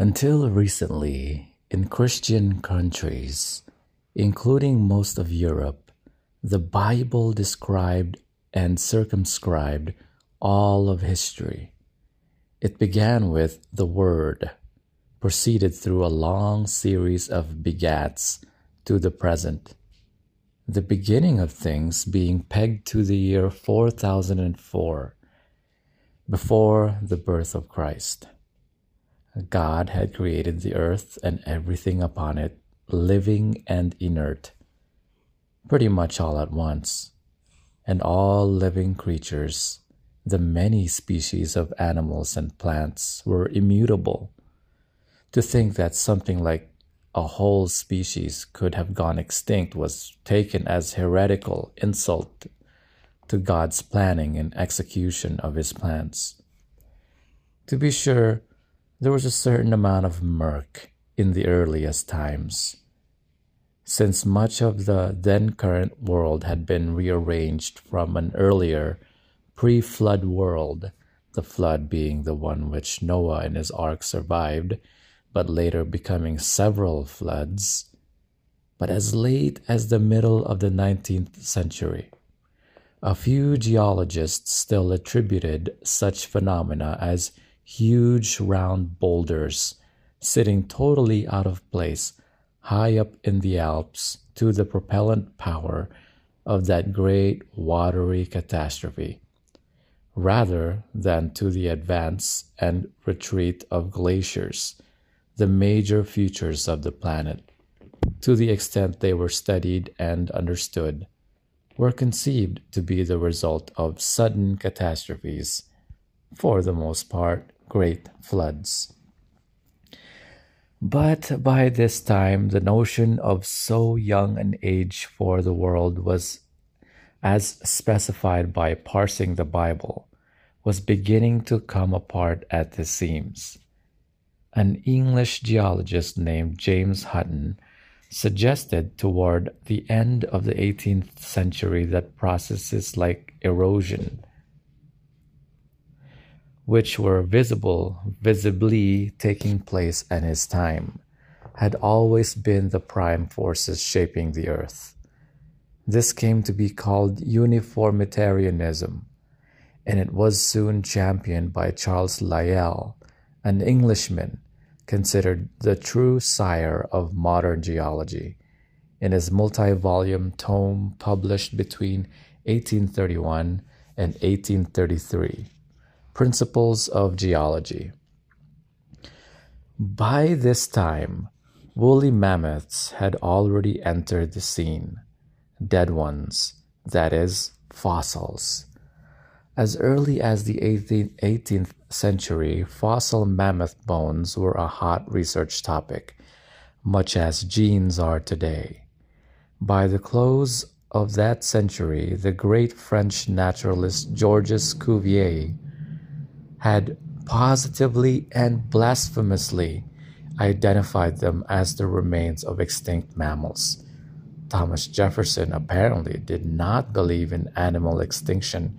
Until recently, in Christian countries, including most of Europe, the Bible described and circumscribed all of history. It began with the Word, proceeded through a long series of begats to the present, the beginning of things being pegged to the year 4004, before the birth of Christ. God had created the earth and everything upon it, living and inert, pretty much all at once, and all living creatures, the many species of animals and plants, were immutable. To think that something like a whole species could have gone extinct was taken as heretical insult to God's planning and execution of his plans. To be sure, there was a certain amount of murk in the earliest times, since much of the then current world had been rearranged from an earlier pre flood world, the flood being the one which Noah and his ark survived, but later becoming several floods. But as late as the middle of the 19th century, a few geologists still attributed such phenomena as huge round boulders sitting totally out of place high up in the Alps to the propellant power of that great watery catastrophe, rather than to the advance and retreat of glaciers, the major features of the planet, to the extent they were studied and understood, were conceived to be the result of sudden catastrophes, for the most part great floods. But by this time, the notion of so young an age for the world was, as specified by parsing the Bible, was beginning to come apart at the seams. An English geologist named James Hutton suggested toward the end of the 18th century that processes like erosion which were visible, visibly taking place in his time, had always been the prime forces shaping the earth. This came to be called uniformitarianism, and it was soon championed by Charles Lyell, an Englishman considered the true sire of modern geology, in his multi volume tome published between 1831 and 1833. Principles of Geology. By this time, woolly mammoths had already entered the scene, dead ones, that is, fossils. As early as the 18th century, fossil mammoth bones were a hot research topic, much as genes are today. By the close of that century, the great French naturalist Georges Cuvier had positively and blasphemously identified them as the remains of extinct mammals. Thomas Jefferson apparently did not believe in animal extinction,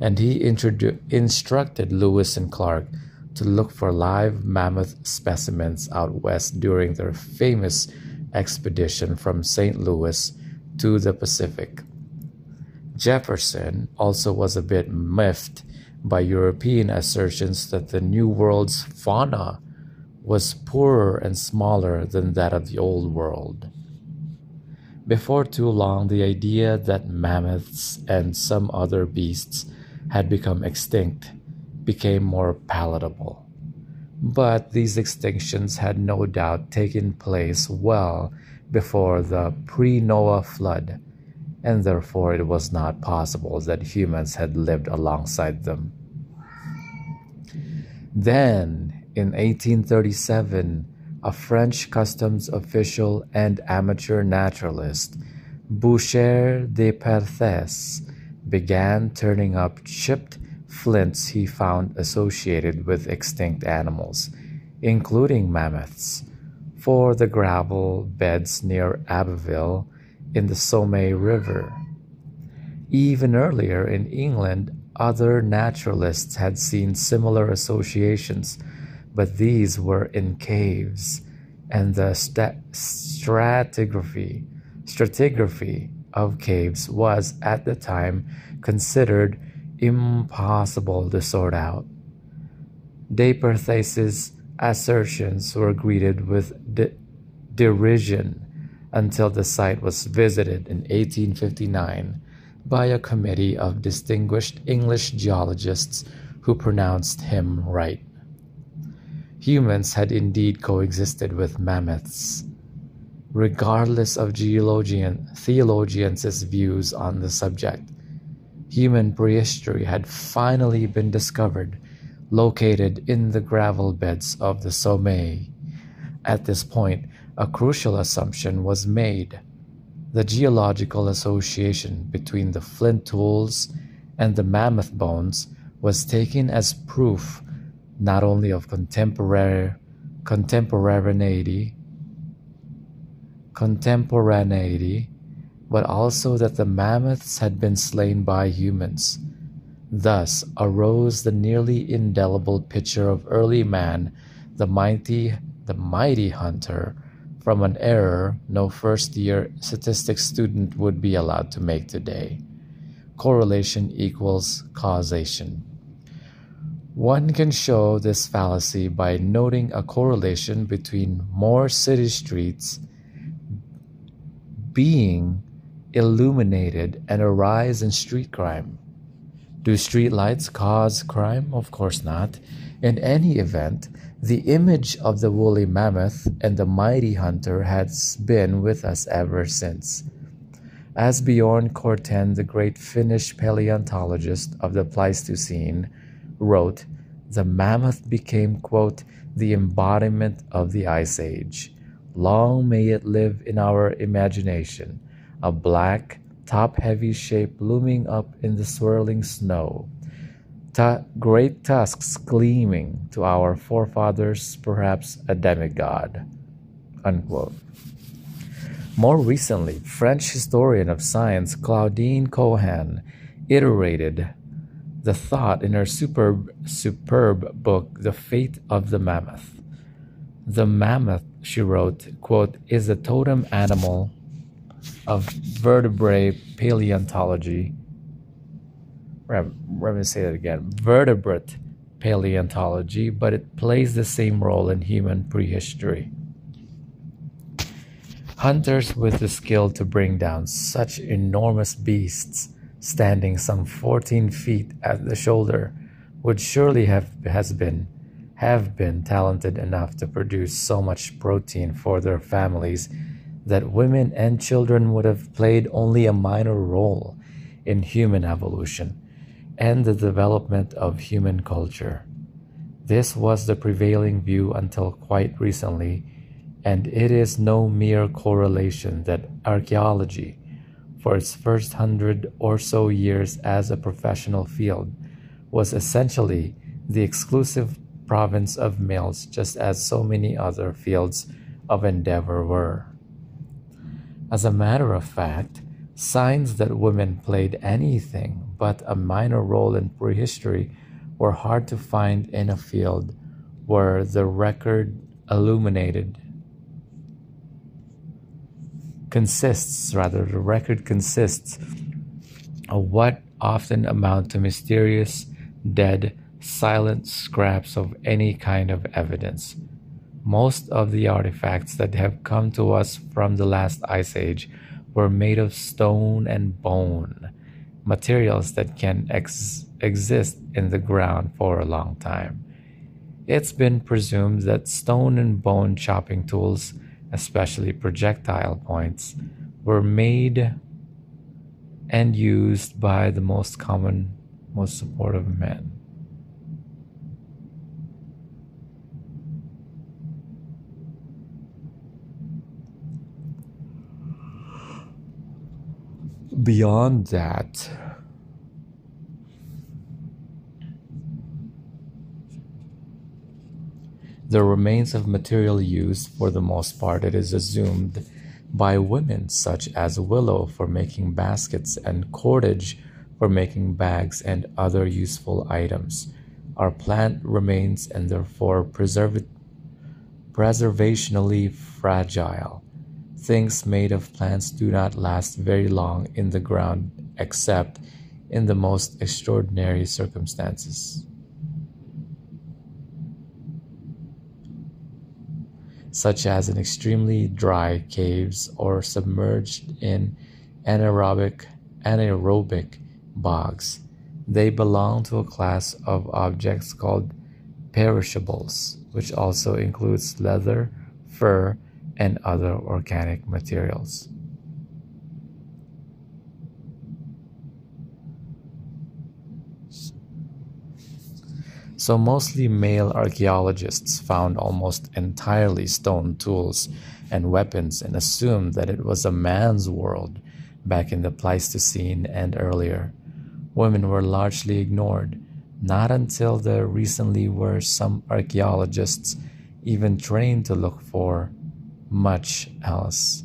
and he instructed Lewis and Clark to look for live mammoth specimens out west during their famous expedition from St. Louis to the Pacific. Jefferson also was a bit miffed by European assertions that the New World's fauna was poorer and smaller than that of the Old World. Before too long, the idea that mammoths and some other beasts had become extinct became more palatable. But these extinctions had no doubt taken place well before the pre Noah flood and therefore it was not possible that humans had lived alongside them. Then, in 1837, a French customs official and amateur naturalist, Boucher de Perthes, began turning up chipped flints he found associated with extinct animals, including mammoths, for the gravel beds near Abbeville in the Somme River. Even earlier in England, other naturalists had seen similar associations, but these were in caves, and the stratigraphy stratigraphy of caves was at the time considered impossible to sort out. De Perthes's assertions were greeted with de- derision until the site was visited in 1859 by a committee of distinguished English geologists who pronounced him right. Humans had indeed coexisted with mammoths. Regardless of geologian theologians' views on the subject, human prehistory had finally been discovered, located in the gravel beds of the Somme. At this point, a crucial assumption was made. The geological association between the flint tools and the mammoth bones was taken as proof not only of contemporary contemporaneity contemporaneity but also that the mammoths had been slain by humans thus arose the nearly indelible picture of early man the mighty the mighty hunter from an error no first year statistics student would be allowed to make today correlation equals causation one can show this fallacy by noting a correlation between more city streets being illuminated and a rise in street crime. Do street lights cause crime? Of course not. In any event, the image of the woolly mammoth and the mighty hunter has been with us ever since. As Bjorn Kurtén, the great Finnish paleontologist of the Pleistocene, wrote, the mammoth became, quote, the embodiment of the Ice Age. Long may it live in our imagination, a black, top heavy shape looming up in the swirling snow. Tu- great tusks gleaming to our forefathers, perhaps a demigod. Unquote. More recently, French historian of science Claudine Cohen iterated the thought in her superb, superb book, The Fate of the Mammoth. The mammoth, she wrote, quote, is a totem animal of vertebrate paleontology. Let me say that again vertebrate paleontology, but it plays the same role in human prehistory. Hunters with the skill to bring down such enormous beasts standing some 14 feet at the shoulder, would surely have has been have been talented enough to produce so much protein for their families that women and children would have played only a minor role in human evolution and the development of human culture. This was the prevailing view until quite recently, and it is no mere correlation that archaeology for its first hundred or so years as a professional field, was essentially the exclusive province of males, just as so many other fields of endeavor were. As a matter of fact, signs that women played anything but a minor role in prehistory were hard to find in a field where the record illuminated consists, rather, the record consists of what often amount to mysterious, dead, silent scraps of any kind of evidence. Most of the artifacts that have come to us from the last ice age were made of stone and bone, materials that can ex- exist in the ground for a long time. It's been presumed that stone and bone chopping tools especially projectile points, were made and used by the most common, most supportive men. Beyond that, The remains of material used, for the most part it is assumed, by women, such as willow for making baskets and cordage for making bags and other useful items, are plant remains and therefore preservationally fragile. Things made of plants do not last very long in the ground except in the most extraordinary circumstances. such as in extremely dry caves or submerged in anaerobic, anaerobic bogs. They belong to a class of objects called perishables, which also includes leather, fur, and other organic materials. So, mostly male archaeologists found almost entirely stone tools and weapons and assumed that it was a man's world back in the Pleistocene and earlier. Women were largely ignored. Not until there recently were some archaeologists even trained to look for much else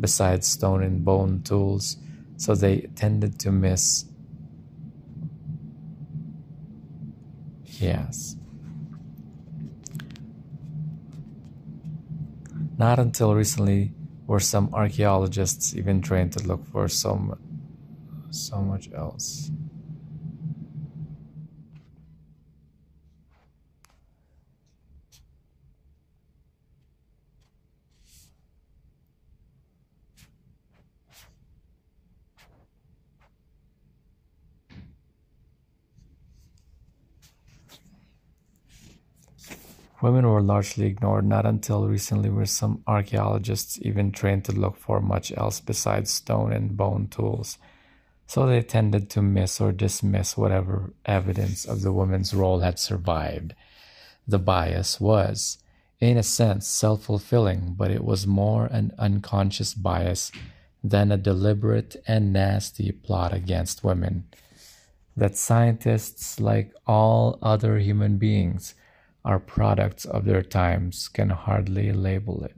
besides stone and bone tools, so they tended to miss Yes. Not until recently were some archaeologists even trained to look for so, so much else. Women were largely ignored, not until recently were some archaeologists even trained to look for much else besides stone and bone tools. So they tended to miss or dismiss whatever evidence of the woman's role had survived. The bias was, in a sense, self fulfilling, but it was more an unconscious bias than a deliberate and nasty plot against women. That scientists, like all other human beings, are products of their times can hardly label it.